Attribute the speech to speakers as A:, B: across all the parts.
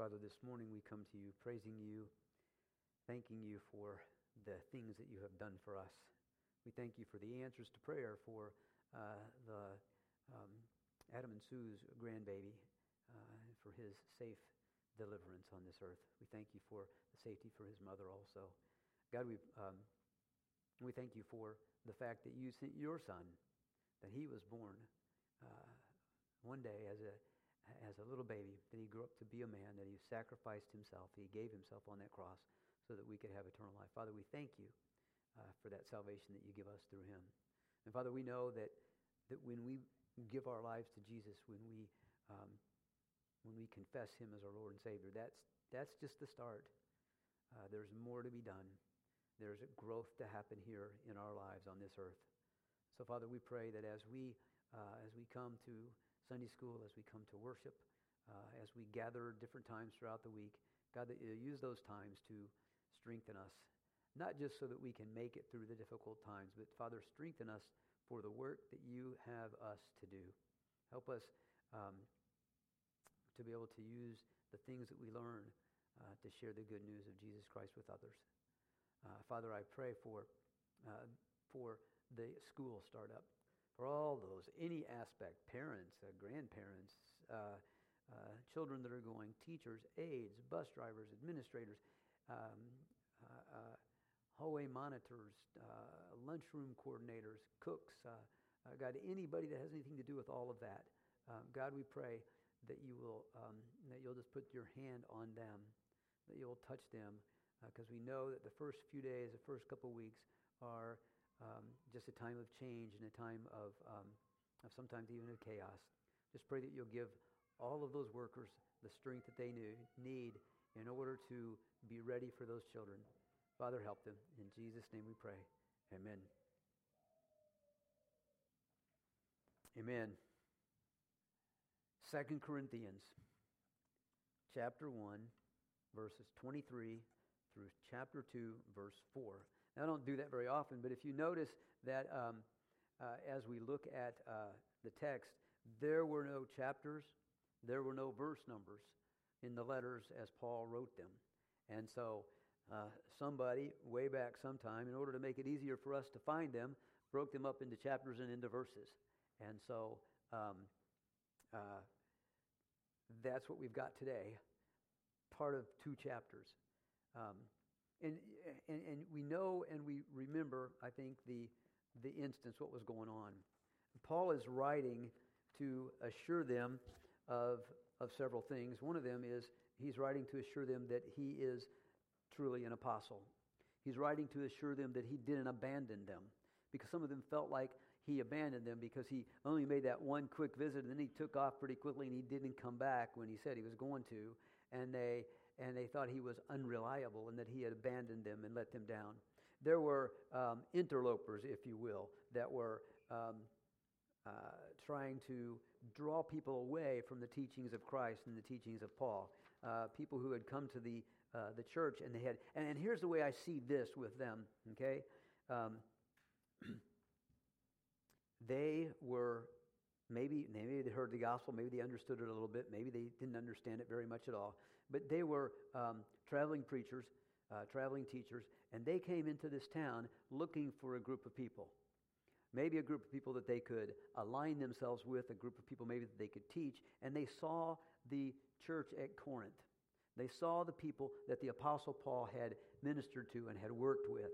A: Father, this morning we come to you praising you, thanking you for the things that you have done for us. We thank you for the answers to prayer for uh, the um, Adam and Sue's grandbaby, uh, for his safe deliverance on this earth. We thank you for the safety for his mother also. God, we, um, we thank you for the fact that you sent your son, that he was born uh, one day as a, as a little baby, that he grew up to be a man, that he sacrificed himself, he gave himself on that cross so that we could have eternal life. Father, we thank you uh, for that salvation that you give us through him. And Father, we know that, that when we give our lives to Jesus, when we, um, when we confess him as our Lord and Savior, that's, that's just the start. Uh, there's more to be done. There's growth to happen here in our lives on this earth. So, Father, we pray that as we, uh, as we come to Sunday school, as we come to worship, uh, as we gather different times throughout the week, God, that you use those times to strengthen us, not just so that we can make it through the difficult times, but Father, strengthen us for the work that you have us to do. Help us um, to be able to use the things that we learn uh, to share the good news of Jesus Christ with others. Uh, Father, I pray for, uh, for the school startup, for all those, any aspect, parents, uh, grandparents, uh, uh, children that are going, teachers, aides, bus drivers, administrators, um, hallway monitors, lunchroom coordinators, cooks, God, anybody that has anything to do with all of that. Um, God, we pray that you will um, that you'll just put your hand on them, that you'll touch them, because uh, we know that the first few days, the first couple weeks, are um, just a time of change and a time of, um, of sometimes even of chaos. Just pray that you'll give all of those workers the strength that they need in order to be ready for those children. Father, help them. In Jesus' name we pray. Amen. Amen. Second Corinthians chapter 1 verses 23 through chapter 2, verse 4. Now, I don't do that very often, but if you notice that um, uh, as we look at uh, the text, there were no chapters, there were no verse numbers in the letters as Paul wrote them. And so, uh, somebody way back sometime, in order to make it easier for us to find them, broke them up into chapters and into verses. And so, um, uh, that's what we've got today part of two chapters. Um, and, and, and we know and we remember, I think, the, the instance, what was going on. Paul is writing to assure them of, of several things. One of them is he's writing to assure them that he is truly an apostle. He's writing to assure them that he didn't abandon them because some of them felt like he abandoned them because he only made that one quick visit and then he took off pretty quickly and he didn't come back when he said he was going to. And they and they thought he was unreliable and that he had abandoned them and let them down. There were um, interlopers, if you will, that were um, uh, trying to draw people away from the teachings of Christ and the teachings of Paul. Uh, people who had come to the uh, the church and they had, and, and, here's the way I see this with them. Okay, um, they were maybe maybe they heard the gospel, maybe they understood it a little bit, maybe they didn't understand it very much at all but they were um, traveling preachers, uh, traveling teachers, and they came into this town looking for a group of people. Maybe a group of people that they could align themselves with, a group of people maybe that they could teach, and they saw the church at Corinth. They saw the people that the Apostle Paul had ministered to and had worked with.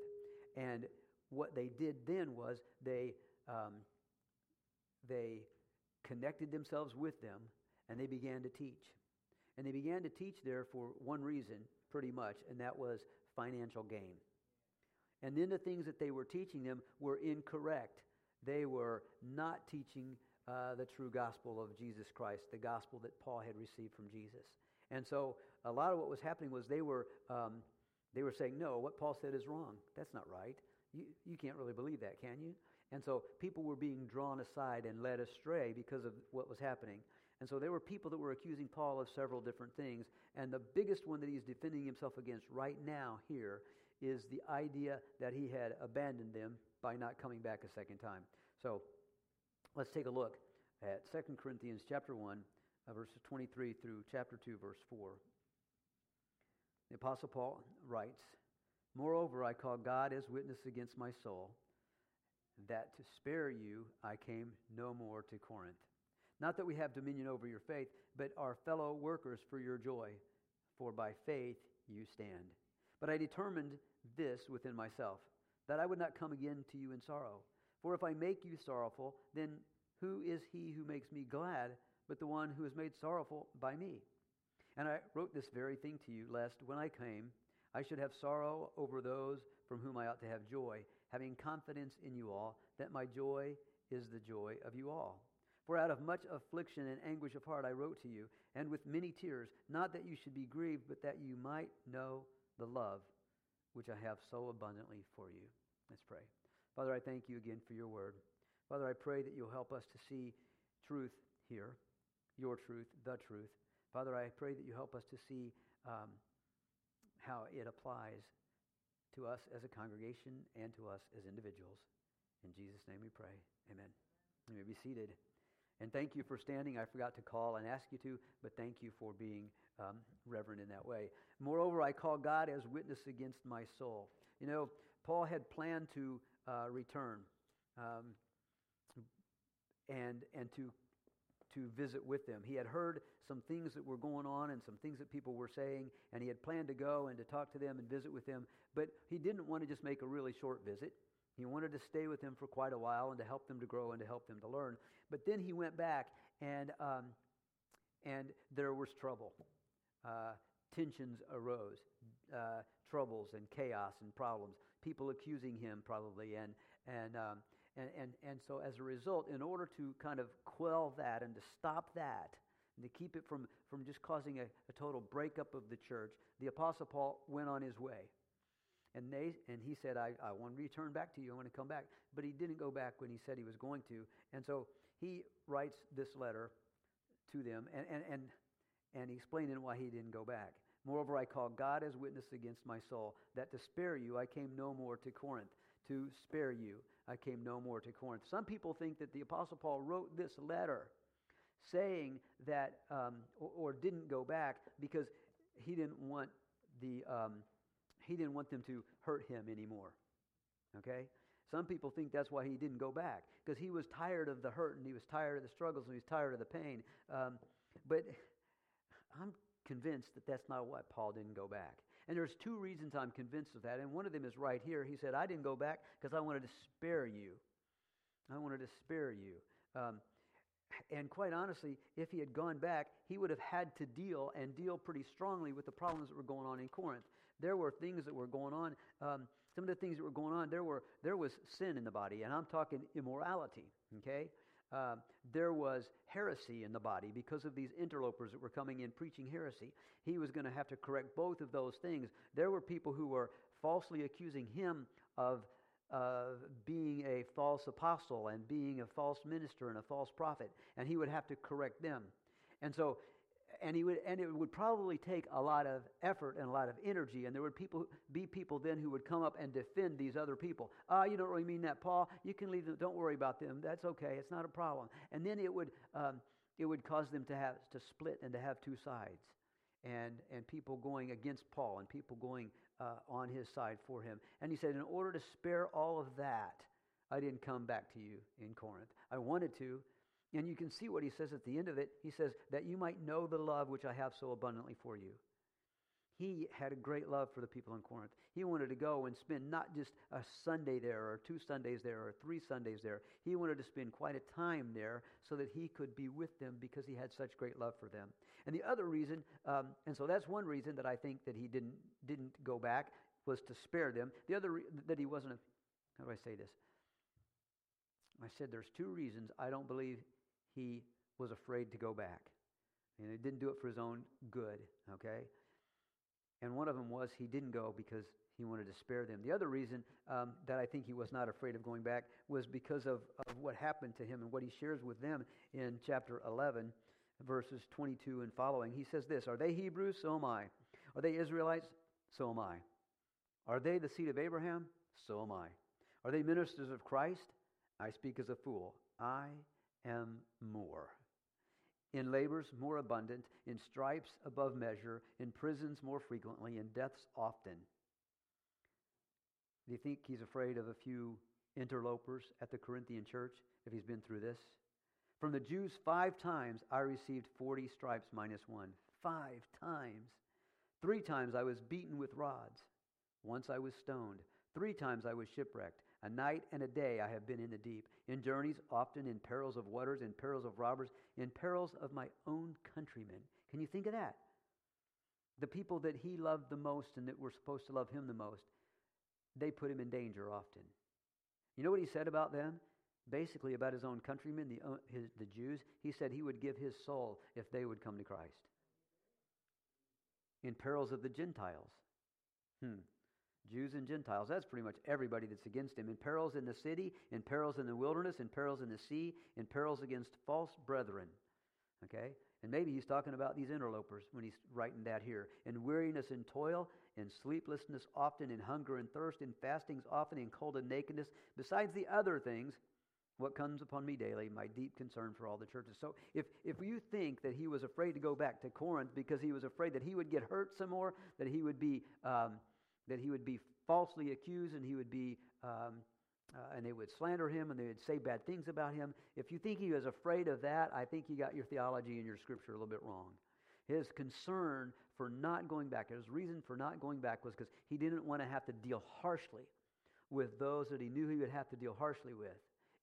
A: And what they did then was they, um, they connected themselves with them and they began to teach. And they began to teach there for one reason, pretty much, and that was financial gain. And then the things that they were teaching them were incorrect. They were not teaching uh, the true gospel of Jesus Christ, the gospel that Paul had received from Jesus. And so a lot of what was happening was they were, um, they were saying, no, what Paul said is wrong. That's not right. You, you can't really believe that, can you? And so people were being drawn aside and led astray because of what was happening. And so there were people that were accusing Paul of several different things. And the biggest one that he's defending himself against right now here is the idea that he had abandoned them by not coming back a second time. So let's take a look at 2 Corinthians chapter 1, uh, verses 23 through chapter 2, verse 4. The Apostle Paul writes, Moreover, I call God as witness against my soul, that to spare you I came no more to Corinth. Not that we have dominion over your faith, but are fellow workers for your joy, for by faith you stand. But I determined this within myself, that I would not come again to you in sorrow. For if I make you sorrowful, then who is he who makes me glad but the one who is made sorrowful by me? And I wrote this very thing to you, lest when I came, I should have sorrow over those from whom I ought to have joy, having confidence in you all, that my joy is the joy of you all. For out of much affliction and anguish of heart I wrote to you, and with many tears, not that you should be grieved, but that you might know the love which I have so abundantly for you. Let's pray. Father, I thank you again for your word. Father, I pray that you'll help us to see truth here, your truth, the truth. Father, I pray that you help us to see um, how it applies to us as a congregation and to us as individuals. In Jesus' name we pray. Amen. You may be seated. And thank you for standing. I forgot to call and ask you to, but thank you for being um, reverent in that way. Moreover, I call God as witness against my soul. You know, Paul had planned to uh, return um, and and to to visit with them. He had heard some things that were going on and some things that people were saying, and he had planned to go and to talk to them and visit with them. But he didn't want to just make a really short visit. He wanted to stay with them for quite a while and to help them to grow and to help them to learn. But then he went back, and um, and there was trouble. Uh, tensions arose, uh, troubles and chaos and problems. People accusing him probably, and and, um, and and and so as a result, in order to kind of quell that and to stop that, and to keep it from from just causing a, a total breakup of the church, the apostle Paul went on his way. And they and he said, I, I want to return back to you. I want to come back. But he didn't go back when he said he was going to. And so he writes this letter to them and, and, and, and explaining why he didn't go back. Moreover, I call God as witness against my soul, that to spare you I came no more to Corinth. To spare you I came no more to Corinth. Some people think that the Apostle Paul wrote this letter saying that, um, or, or, didn't go back because he didn't want the. Um, he didn't want them to hurt him anymore. Okay? Some people think that's why he didn't go back, because he was tired of the hurt and he was tired of the struggles and he was tired of the pain. Um, but I'm convinced that that's not why Paul didn't go back. And there's two reasons I'm convinced of that. And one of them is right here. He said, I didn't go back because I wanted to spare you. I wanted to spare you. Um, and quite honestly, if he had gone back, he would have had to deal and deal pretty strongly with the problems that were going on in Corinth. There were things that were going on. Um, some of the things that were going on, there were there was sin in the body, and I'm talking immorality. Okay, uh, there was heresy in the body because of these interlopers that were coming in preaching heresy. He was going to have to correct both of those things. There were people who were falsely accusing him of uh, being a false apostle and being a false minister and a false prophet, and he would have to correct them. And so and he would and it would probably take a lot of effort and a lot of energy. And there would people be people then who would come up and defend these other people. Ah you don't really mean that paul. You can leave them. Don't worry about them. That's okay. It's not a problem. And then it would um, it would cause them to have to split and to have two sides. And and people going against paul and people going uh, on his side for him. And he said in order to spare all of that i didn't come back to you in corinth. I wanted to and you can see what he says at the end of it. He says, That you might know the love which I have so abundantly for you. He had a great love for the people in Corinth. He wanted to go and spend not just a Sunday there, or two Sundays there, or three Sundays there. He wanted to spend quite a time there so that he could be with them because he had such great love for them. And the other reason, um, and so that's one reason that I think that he didn't didn't go back was to spare them. The other re- that he wasn't. A, how do I say this? I said there's two reasons I don't believe he was afraid to go back. And he didn't do it for his own good, okay? And one of them was he didn't go because he wanted to spare them. The other reason um, that I think he was not afraid of going back was because of, of what happened to him and what he shares with them in chapter 11, verses 22 and following. He says this Are they Hebrews? So am I. Are they Israelites? So am I. Are they the seed of Abraham? So am I. Are they ministers of Christ? I speak as a fool. I am more. in labors more abundant, in stripes above measure, in prisons more frequently, in deaths often. Do you think he's afraid of a few interlopers at the Corinthian church if he's been through this? From the Jews, five times I received 40 stripes minus one. Five times. Three times I was beaten with rods. Once I was stoned. Three times I was shipwrecked. A night and a day I have been in the deep, in journeys, often in perils of waters, in perils of robbers, in perils of my own countrymen. Can you think of that? The people that he loved the most and that were supposed to love him the most, they put him in danger often. You know what he said about them? Basically, about his own countrymen, the, uh, his, the Jews, he said he would give his soul if they would come to Christ. In perils of the Gentiles. Hmm. Jews and Gentiles. That's pretty much everybody that's against him. In perils in the city, in perils in the wilderness, in perils in the sea, in perils against false brethren. Okay? And maybe he's talking about these interlopers when he's writing that here. In weariness and toil, in sleeplessness often, in hunger and thirst, in fastings often, in cold and nakedness, besides the other things, what comes upon me daily, my deep concern for all the churches. So if, if you think that he was afraid to go back to Corinth because he was afraid that he would get hurt some more, that he would be, um, that he would be falsely accused and he would be, um, uh, and they would slander him and they would say bad things about him. If you think he was afraid of that, I think you got your theology and your scripture a little bit wrong. His concern for not going back, his reason for not going back was because he didn't want to have to deal harshly with those that he knew he would have to deal harshly with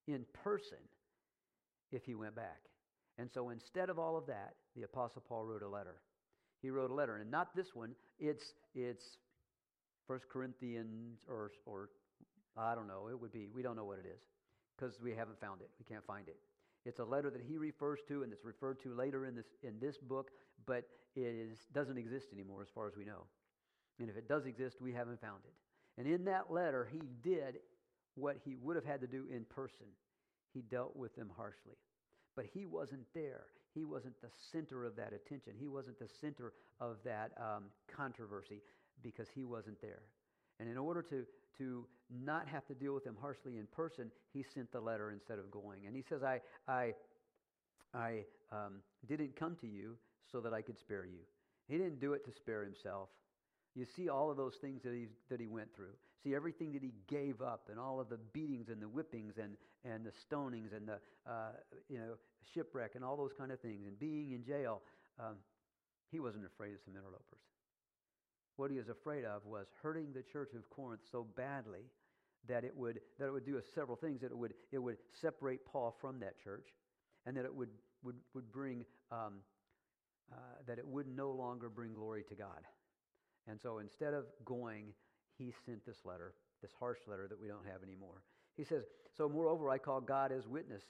A: in person if he went back. And so instead of all of that, the Apostle Paul wrote a letter. He wrote a letter, and not this one. It's it's First Corinthians or or I don't know. It would be we don't know what it is because we haven't found it. We can't find it. It's a letter that he refers to, and it's referred to later in this in this book, but it is, doesn't exist anymore as far as we know. And if it does exist, we haven't found it. And in that letter, he did what he would have had to do in person. He dealt with them harshly. But he wasn't there. He wasn't the center of that attention. He wasn't the center of that um, controversy because he wasn't there. And in order to, to not have to deal with them harshly in person, he sent the letter instead of going. And he says, I, I, I um, didn't come to you so that I could spare you. He didn't do it to spare himself. You see all of those things that he, that he went through. See everything that he gave up and all of the beatings and the whippings and, and the stonings and the uh, you know, shipwreck and all those kind of things and being in jail. Um, he wasn't afraid of some interlopers. What he was afraid of was hurting the church of Corinth so badly that it would, that it would do several things. That it would, it would separate Paul from that church and that it would, would, would bring, um, uh, that it would no longer bring glory to God. And so instead of going, he sent this letter, this harsh letter that we don't have anymore. He says, So moreover, I call God as witness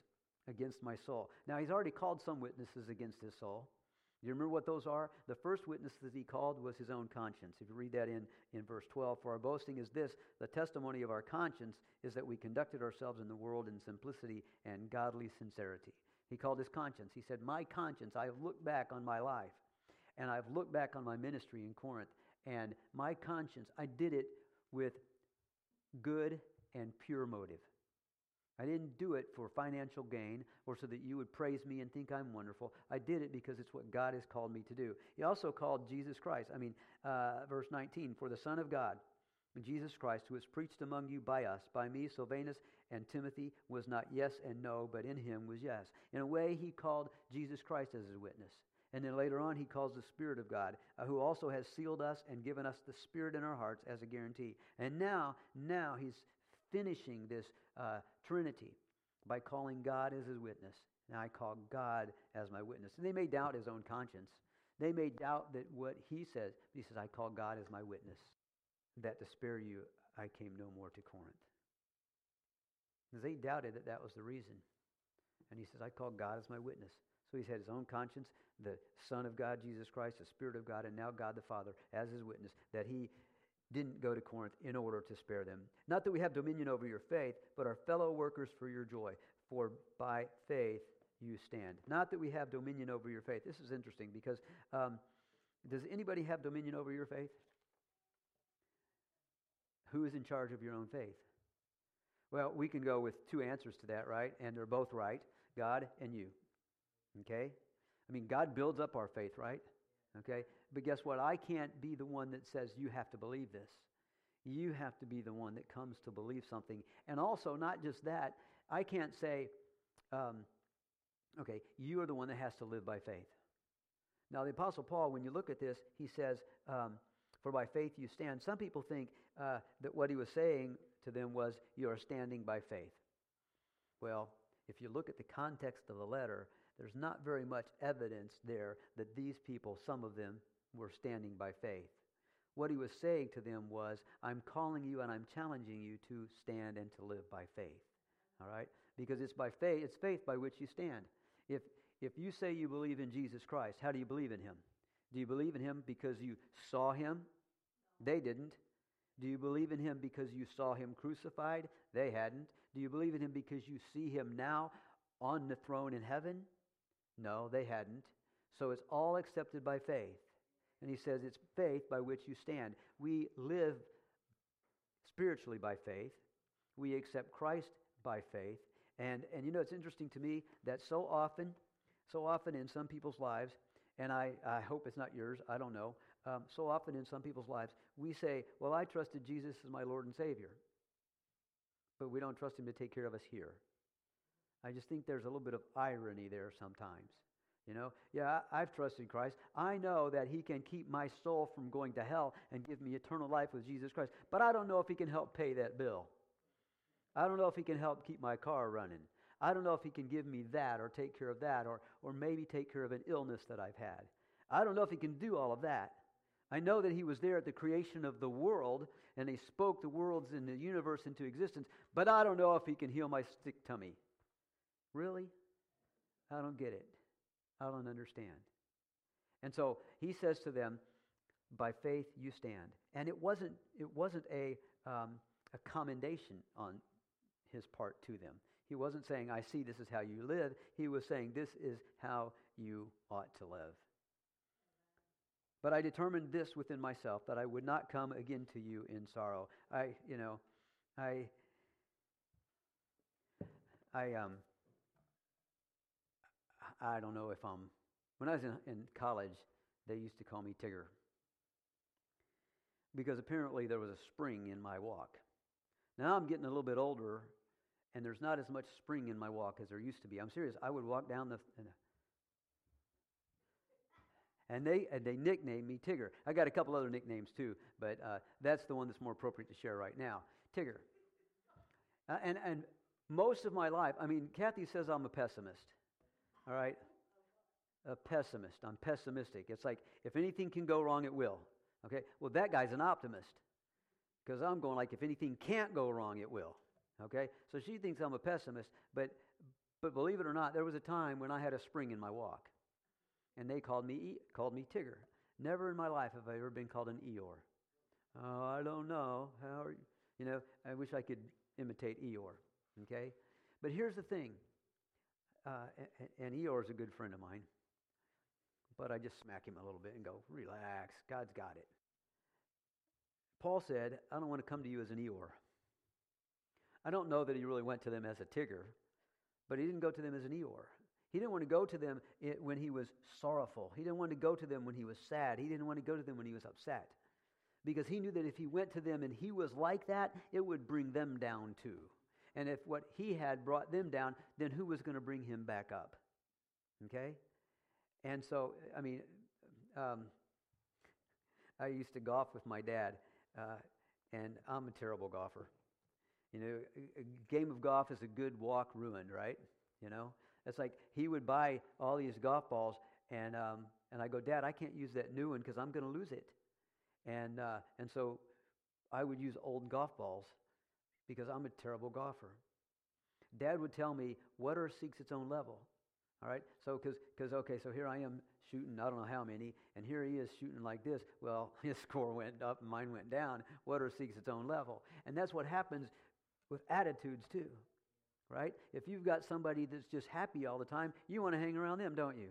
A: against my soul. Now, he's already called some witnesses against his soul. You remember what those are? The first witness that he called was his own conscience. If you read that in, in verse 12, for our boasting is this the testimony of our conscience is that we conducted ourselves in the world in simplicity and godly sincerity. He called his conscience. He said, My conscience, I have looked back on my life and I've looked back on my ministry in Corinth and my conscience, I did it with good and pure motive. I didn't do it for financial gain or so that you would praise me and think I'm wonderful. I did it because it's what God has called me to do. He also called Jesus Christ. I mean, uh, verse 19, for the Son of God, Jesus Christ, who was preached among you by us, by me, Silvanus, and Timothy, was not yes and no, but in him was yes. In a way, he called Jesus Christ as his witness. And then later on, he calls the Spirit of God, uh, who also has sealed us and given us the Spirit in our hearts as a guarantee. And now, now he's finishing this uh, Trinity by calling God as his witness. Now I call God as my witness. And they may doubt his own conscience. They may doubt that what he says. He says, I call God as my witness, that to spare you I came no more to Corinth. Because they doubted that that was the reason. And he says, I call God as my witness. So he's had his own conscience, the Son of God, Jesus Christ, the Spirit of God, and now God the Father as his witness that he didn't go to Corinth in order to spare them. Not that we have dominion over your faith, but are fellow workers for your joy. For by faith you stand. Not that we have dominion over your faith. This is interesting because um, does anybody have dominion over your faith? Who is in charge of your own faith? Well, we can go with two answers to that, right? And they're both right God and you. Okay? I mean, God builds up our faith, right? Okay? But guess what? I can't be the one that says you have to believe this. You have to be the one that comes to believe something. And also, not just that, I can't say, um, okay, you are the one that has to live by faith. Now, the Apostle Paul, when you look at this, he says, um, For by faith you stand. Some people think uh, that what he was saying to them was, You are standing by faith. Well, if you look at the context of the letter, there's not very much evidence there that these people, some of them, were standing by faith. What he was saying to them was, I'm calling you and I'm challenging you to stand and to live by faith. All right? Because it's by faith, it's faith by which you stand. If if you say you believe in Jesus Christ, how do you believe in him? Do you believe in him because you saw him? They didn't. Do you believe in him because you saw him crucified? They hadn't. Do you believe in him because you see him now on the throne in heaven? No, they hadn't. So it's all accepted by faith. And he says it's faith by which you stand. We live spiritually by faith. We accept Christ by faith. And, and you know, it's interesting to me that so often, so often in some people's lives, and I, I hope it's not yours, I don't know, um, so often in some people's lives, we say, Well, I trusted Jesus as my Lord and Savior, but we don't trust Him to take care of us here. I just think there's a little bit of irony there sometimes. You know, yeah, I've trusted Christ. I know that He can keep my soul from going to hell and give me eternal life with Jesus Christ. But I don't know if He can help pay that bill. I don't know if He can help keep my car running. I don't know if He can give me that or take care of that or, or maybe take care of an illness that I've had. I don't know if He can do all of that. I know that He was there at the creation of the world and He spoke the worlds and the universe into existence, but I don't know if He can heal my sick tummy. Really? I don't get it. I don't understand. And so he says to them, by faith you stand. And it wasn't, it wasn't a, um, a commendation on his part to them. He wasn't saying, I see this is how you live. He was saying, this is how you ought to live. But I determined this within myself that I would not come again to you in sorrow. I, you know, I, I, um, I don't know if I'm. When I was in, in college, they used to call me Tigger because apparently there was a spring in my walk. Now I'm getting a little bit older, and there's not as much spring in my walk as there used to be. I'm serious. I would walk down the. And they, and they nicknamed me Tigger. I got a couple other nicknames too, but uh, that's the one that's more appropriate to share right now Tigger. Uh, and, and most of my life, I mean, Kathy says I'm a pessimist. All right? A pessimist. I'm pessimistic. It's like if anything can go wrong, it will. Okay? Well, that guy's an optimist. Because I'm going like if anything can't go wrong, it will. Okay? So she thinks I'm a pessimist, but but believe it or not, there was a time when I had a spring in my walk. And they called me called me Tigger. Never in my life have I ever been called an Eeyore. Oh, I don't know. How are you? You know, I wish I could imitate Eeyore. Okay? But here's the thing uh, and Eeyore is a good friend of mine. But I just smack him a little bit and go, relax, God's got it. Paul said, I don't want to come to you as an Eeyore. I don't know that he really went to them as a Tigger, but he didn't go to them as an Eeyore. He didn't want to go to them when he was sorrowful. He didn't want to go to them when he was sad. He didn't want to go to them when he was upset. Because he knew that if he went to them and he was like that, it would bring them down too. And if what he had brought them down, then who was going to bring him back up? Okay? And so, I mean, um, I used to golf with my dad, uh, and I'm a terrible golfer. You know, a game of golf is a good walk ruined, right? You know, it's like he would buy all these golf balls, and um, and I go, Dad, I can't use that new one because I'm going to lose it, and uh, and so I would use old golf balls because I'm a terrible golfer. Dad would tell me, water seeks its own level. All right? So, because, okay, so here I am shooting, I don't know how many, and here he is shooting like this. Well, his score went up mine went down. Water seeks its own level. And that's what happens with attitudes, too. Right? If you've got somebody that's just happy all the time, you want to hang around them, don't you?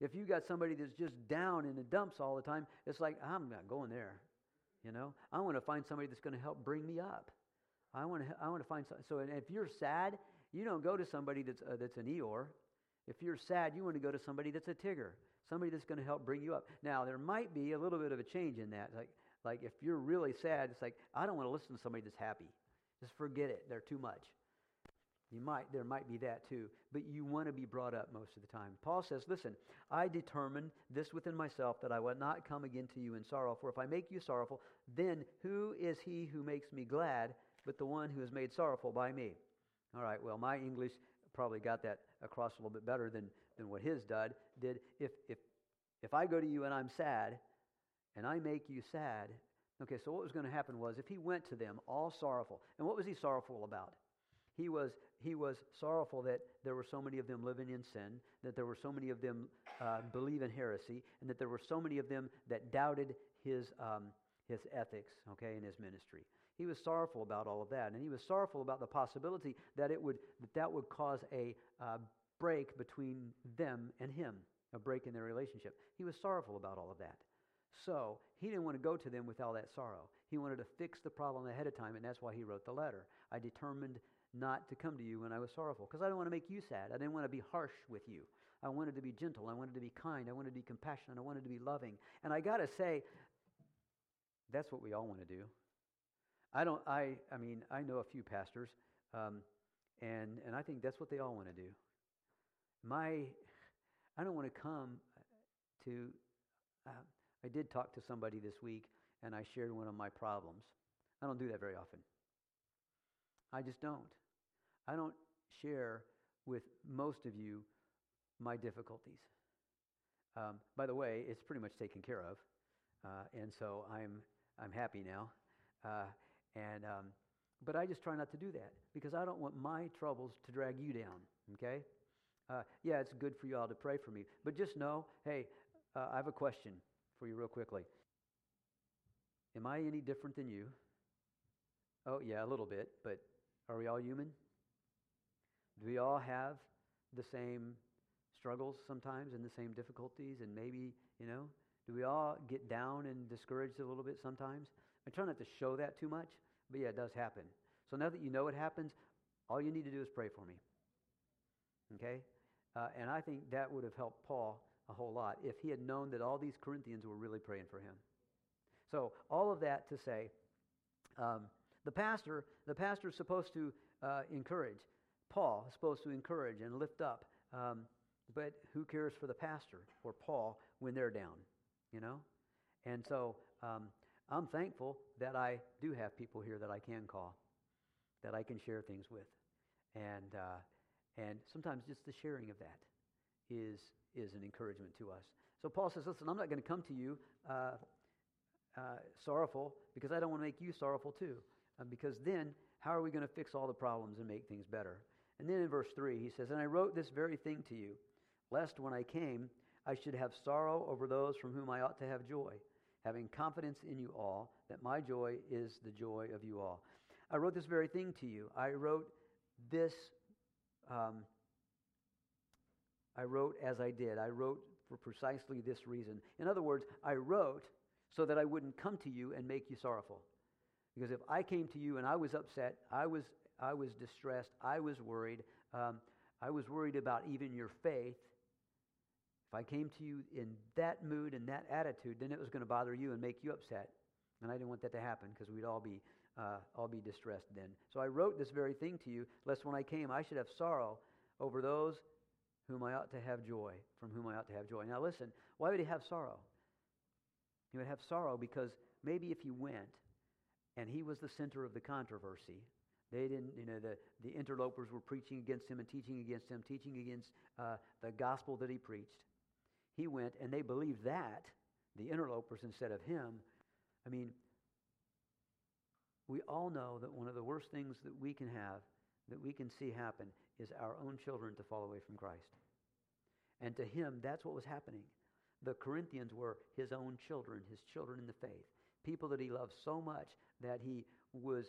A: If you've got somebody that's just down in the dumps all the time, it's like, I'm not going there. You know? I want to find somebody that's going to help bring me up. I want to, I want to find some, so if you're sad, you don't go to somebody that's, uh, that's an Eeyore. If you're sad, you want to go to somebody that's a Tigger, somebody that's going to help bring you up. Now, there might be a little bit of a change in that. Like, like if you're really sad, it's like, I don't want to listen to somebody that's happy. Just forget it. They're too much. You might, there might be that too, but you want to be brought up most of the time. Paul says, Listen, I determined this within myself that I would not come again to you in sorrow, for if I make you sorrowful, then who is he who makes me glad but the one who is made sorrowful by me? All right, well, my English probably got that across a little bit better than, than what his did. did. If, if, if I go to you and I'm sad, and I make you sad, okay, so what was going to happen was if he went to them all sorrowful, and what was he sorrowful about? He was, he was sorrowful that there were so many of them living in sin, that there were so many of them uh, believe in heresy, and that there were so many of them that doubted his, um, his ethics, okay, in his ministry. He was sorrowful about all of that, and he was sorrowful about the possibility that it would that, that would cause a uh, break between them and him, a break in their relationship. He was sorrowful about all of that. So he didn't want to go to them with all that sorrow. He wanted to fix the problem ahead of time, and that's why he wrote the letter. I determined not to come to you when I was sorrowful because I didn't want to make you sad. I didn't want to be harsh with you. I wanted to be gentle. I wanted to be kind. I wanted to be compassionate. I wanted to be loving. And I got to say, that's what we all want to do. I don't. I. I mean, I know a few pastors, um, and and I think that's what they all want to do. My, I don't want to come to. Uh, I did talk to somebody this week, and I shared one of my problems. I don't do that very often. I just don't. I don't share with most of you my difficulties. Um, by the way, it's pretty much taken care of, uh, and so I'm I'm happy now. Uh, and um, but I just try not to do that because I don't want my troubles to drag you down. Okay? Uh, yeah, it's good for you all to pray for me, but just know, hey, uh, I have a question for you real quickly. Am I any different than you? Oh yeah, a little bit, but are we all human? Do we all have the same struggles sometimes and the same difficulties? And maybe, you know, do we all get down and discouraged a little bit sometimes? I try not to show that too much, but yeah, it does happen. So now that you know it happens, all you need to do is pray for me. Okay? Uh, and I think that would have helped Paul a whole lot if he had known that all these Corinthians were really praying for him. So, all of that to say, um, the pastor, the pastor is supposed to uh, encourage. Paul is supposed to encourage and lift up. Um, but who cares for the pastor or Paul when they're down, you know? And so um, I'm thankful that I do have people here that I can call, that I can share things with. And, uh, and sometimes just the sharing of that is, is an encouragement to us. So Paul says, listen, I'm not going to come to you uh, uh, sorrowful because I don't want to make you sorrowful too. Uh, because then, how are we going to fix all the problems and make things better? And then in verse 3, he says, And I wrote this very thing to you, lest when I came, I should have sorrow over those from whom I ought to have joy, having confidence in you all, that my joy is the joy of you all. I wrote this very thing to you. I wrote this, um, I wrote as I did. I wrote for precisely this reason. In other words, I wrote so that I wouldn't come to you and make you sorrowful. Because if I came to you and I was upset, I was, I was distressed, I was worried, um, I was worried about even your faith, if I came to you in that mood and that attitude, then it was going to bother you and make you upset. And I didn't want that to happen because we'd all be, uh, all be distressed then. So I wrote this very thing to you, lest when I came I should have sorrow over those whom I ought to have joy, from whom I ought to have joy. Now listen, why would he have sorrow? He would have sorrow because maybe if he went and he was the center of the controversy. They didn't, you know, the, the interlopers were preaching against him and teaching against him, teaching against uh, the gospel that he preached. He went and they believed that, the interlopers instead of him. I mean, we all know that one of the worst things that we can have, that we can see happen, is our own children to fall away from Christ. And to him, that's what was happening. The Corinthians were his own children, his children in the faith people that he loved so much that he was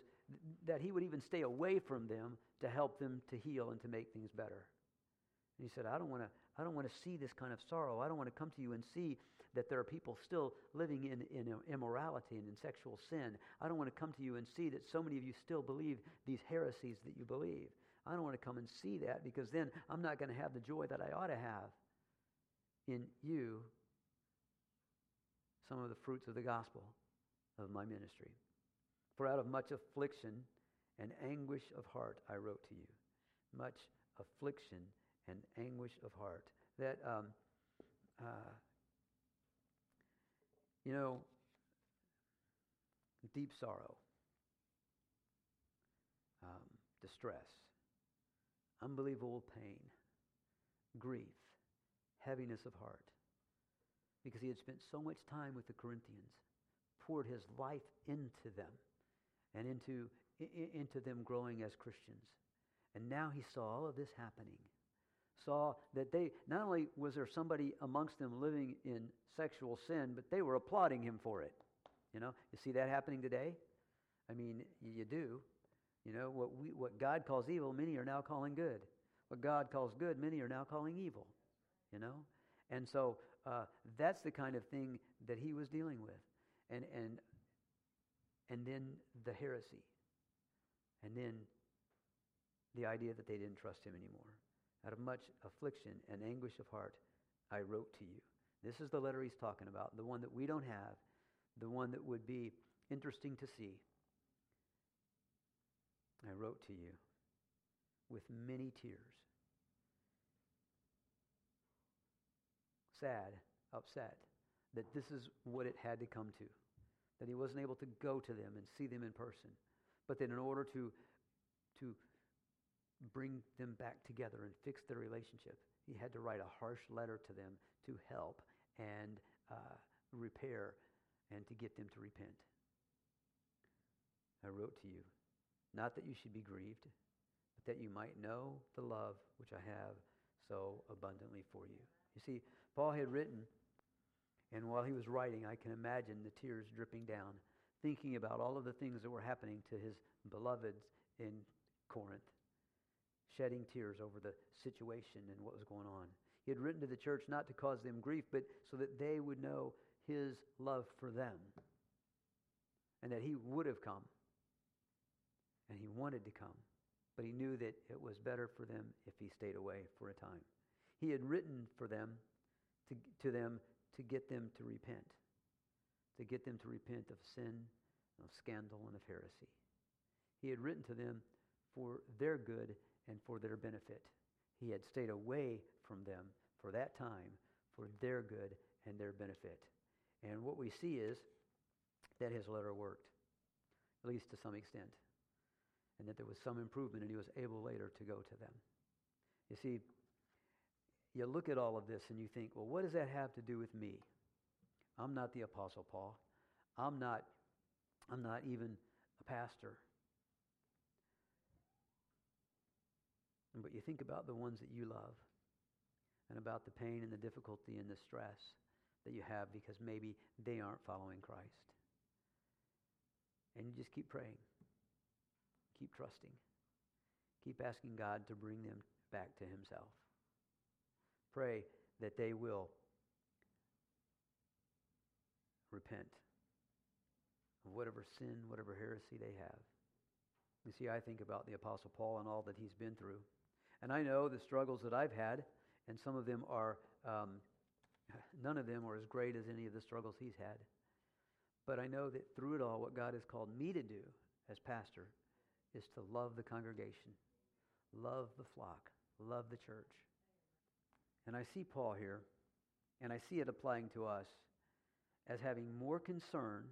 A: that he would even stay away from them to help them to heal and to make things better. And he said, I don't want to I don't want to see this kind of sorrow. I don't want to come to you and see that there are people still living in, in immorality and in sexual sin. I don't want to come to you and see that so many of you still believe these heresies that you believe. I don't want to come and see that because then I'm not going to have the joy that I ought to have in you some of the fruits of the gospel of my ministry. For out of much affliction and anguish of heart I wrote to you. Much affliction and anguish of heart. That, um, uh, you know, deep sorrow, um, distress, unbelievable pain, grief, heaviness of heart. Because he had spent so much time with the Corinthians, poured his life into them and into, into them growing as Christians. And now he saw all of this happening. Saw that they, not only was there somebody amongst them living in sexual sin, but they were applauding him for it. You know, you see that happening today? I mean, you do. You know, what, we, what God calls evil, many are now calling good. What God calls good, many are now calling evil. You know? And so uh, that's the kind of thing that he was dealing with. And, and, and then the heresy. And then the idea that they didn't trust him anymore. Out of much affliction and anguish of heart, I wrote to you. This is the letter he's talking about, the one that we don't have, the one that would be interesting to see. I wrote to you with many tears. Sad, upset that this is what it had to come to, that he wasn't able to go to them and see them in person, but that in order to, to bring them back together and fix their relationship, he had to write a harsh letter to them to help and uh, repair and to get them to repent. I wrote to you, not that you should be grieved, but that you might know the love which I have so abundantly for you. You see, Paul had written, and while he was writing, I can imagine the tears dripping down, thinking about all of the things that were happening to his beloveds in Corinth, shedding tears over the situation and what was going on. He had written to the church not to cause them grief, but so that they would know his love for them and that he would have come and he wanted to come, but he knew that it was better for them if he stayed away for a time. He had written for them to, to them to get them to repent, to get them to repent of sin, of scandal, and of heresy. He had written to them for their good and for their benefit. He had stayed away from them for that time for their good and their benefit. And what we see is that his letter worked, at least to some extent, and that there was some improvement and he was able later to go to them. You see, you look at all of this and you think, well, what does that have to do with me? I'm not the Apostle Paul. I'm not, I'm not even a pastor. But you think about the ones that you love and about the pain and the difficulty and the stress that you have because maybe they aren't following Christ. And you just keep praying, keep trusting, keep asking God to bring them back to Himself. Pray that they will repent of whatever sin, whatever heresy they have. You see, I think about the Apostle Paul and all that he's been through. And I know the struggles that I've had, and some of them are, um, none of them are as great as any of the struggles he's had. But I know that through it all, what God has called me to do as pastor is to love the congregation, love the flock, love the church. And I see Paul here, and I see it applying to us as having more concern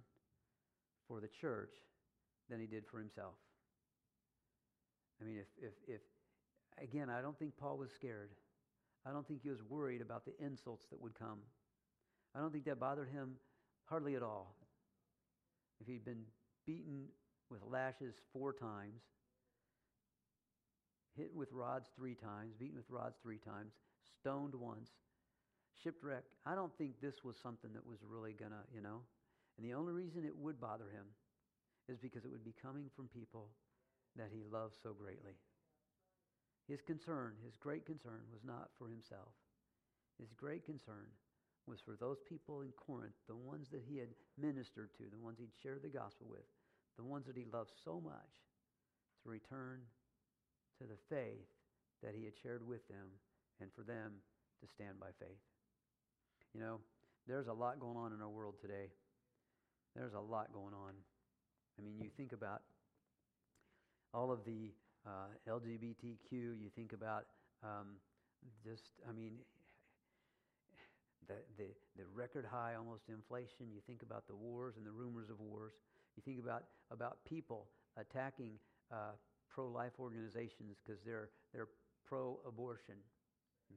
A: for the church than he did for himself. I mean, if, if, if again, I don't think Paul was scared. I don't think he was worried about the insults that would come. I don't think that bothered him hardly at all. If he'd been beaten with lashes four times, hit with rods three times, beaten with rods three times, stoned once, shipwrecked, I don't think this was something that was really going to, you know. And the only reason it would bother him is because it would be coming from people that he loves so greatly. His concern, his great concern, was not for himself. His great concern was for those people in Corinth, the ones that he had ministered to, the ones he'd shared the gospel with, the ones that he loved so much, to return to the faith that he had shared with them and for them to stand by faith. You know, there's a lot going on in our world today. There's a lot going on. I mean, you think about all of the uh, LGBTQ, you think about um, just, I mean, the, the, the record high almost inflation. You think about the wars and the rumors of wars. You think about, about people attacking uh, pro life organizations because they're, they're pro abortion.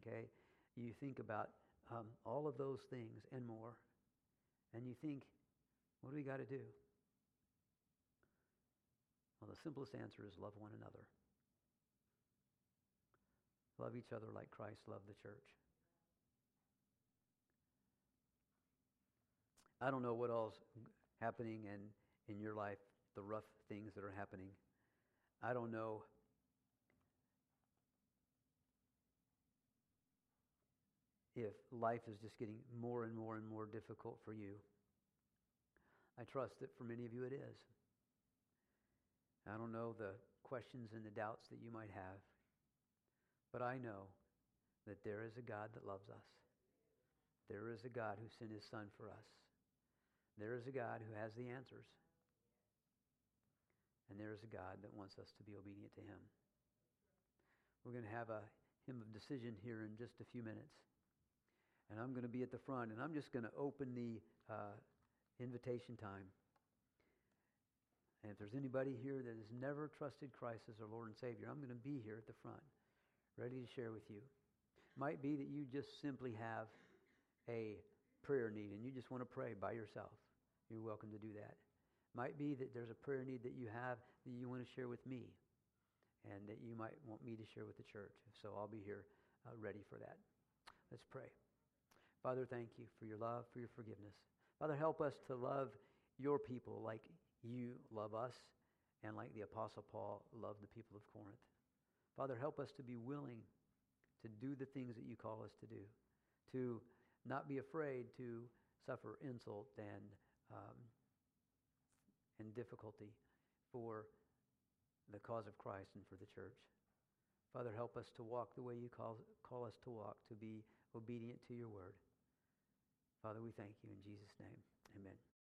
A: Okay? You think about um, all of those things and more. And you think, what do we got to do? Well, the simplest answer is love one another. Love each other like Christ loved the church. I don't know what all's happening in, in your life, the rough things that are happening. I don't know if life is just getting more and more and more difficult for you. I trust that for many of you it is. I don't know the questions and the doubts that you might have, but I know that there is a God that loves us. There is a God who sent his son for us. There is a God who has the answers. And there is a God that wants us to be obedient to him. We're going to have a hymn of decision here in just a few minutes. And I'm going to be at the front, and I'm just going to open the uh, invitation time. And if there's anybody here that has never trusted Christ as their Lord and Savior, I'm going to be here at the front, ready to share with you. Might be that you just simply have a prayer need and you just want to pray by yourself. You're welcome to do that. Might be that there's a prayer need that you have that you want to share with me and that you might want me to share with the church. So I'll be here uh, ready for that. Let's pray. Father, thank you for your love, for your forgiveness. Father, help us to love your people like you love us and like the Apostle Paul loved the people of Corinth. Father, help us to be willing to do the things that you call us to do, to not be afraid to suffer insult and, um, and difficulty for the cause of Christ and for the church. Father, help us to walk the way you call, call us to walk, to be obedient to your word. Father, we thank you in Jesus' name. Amen.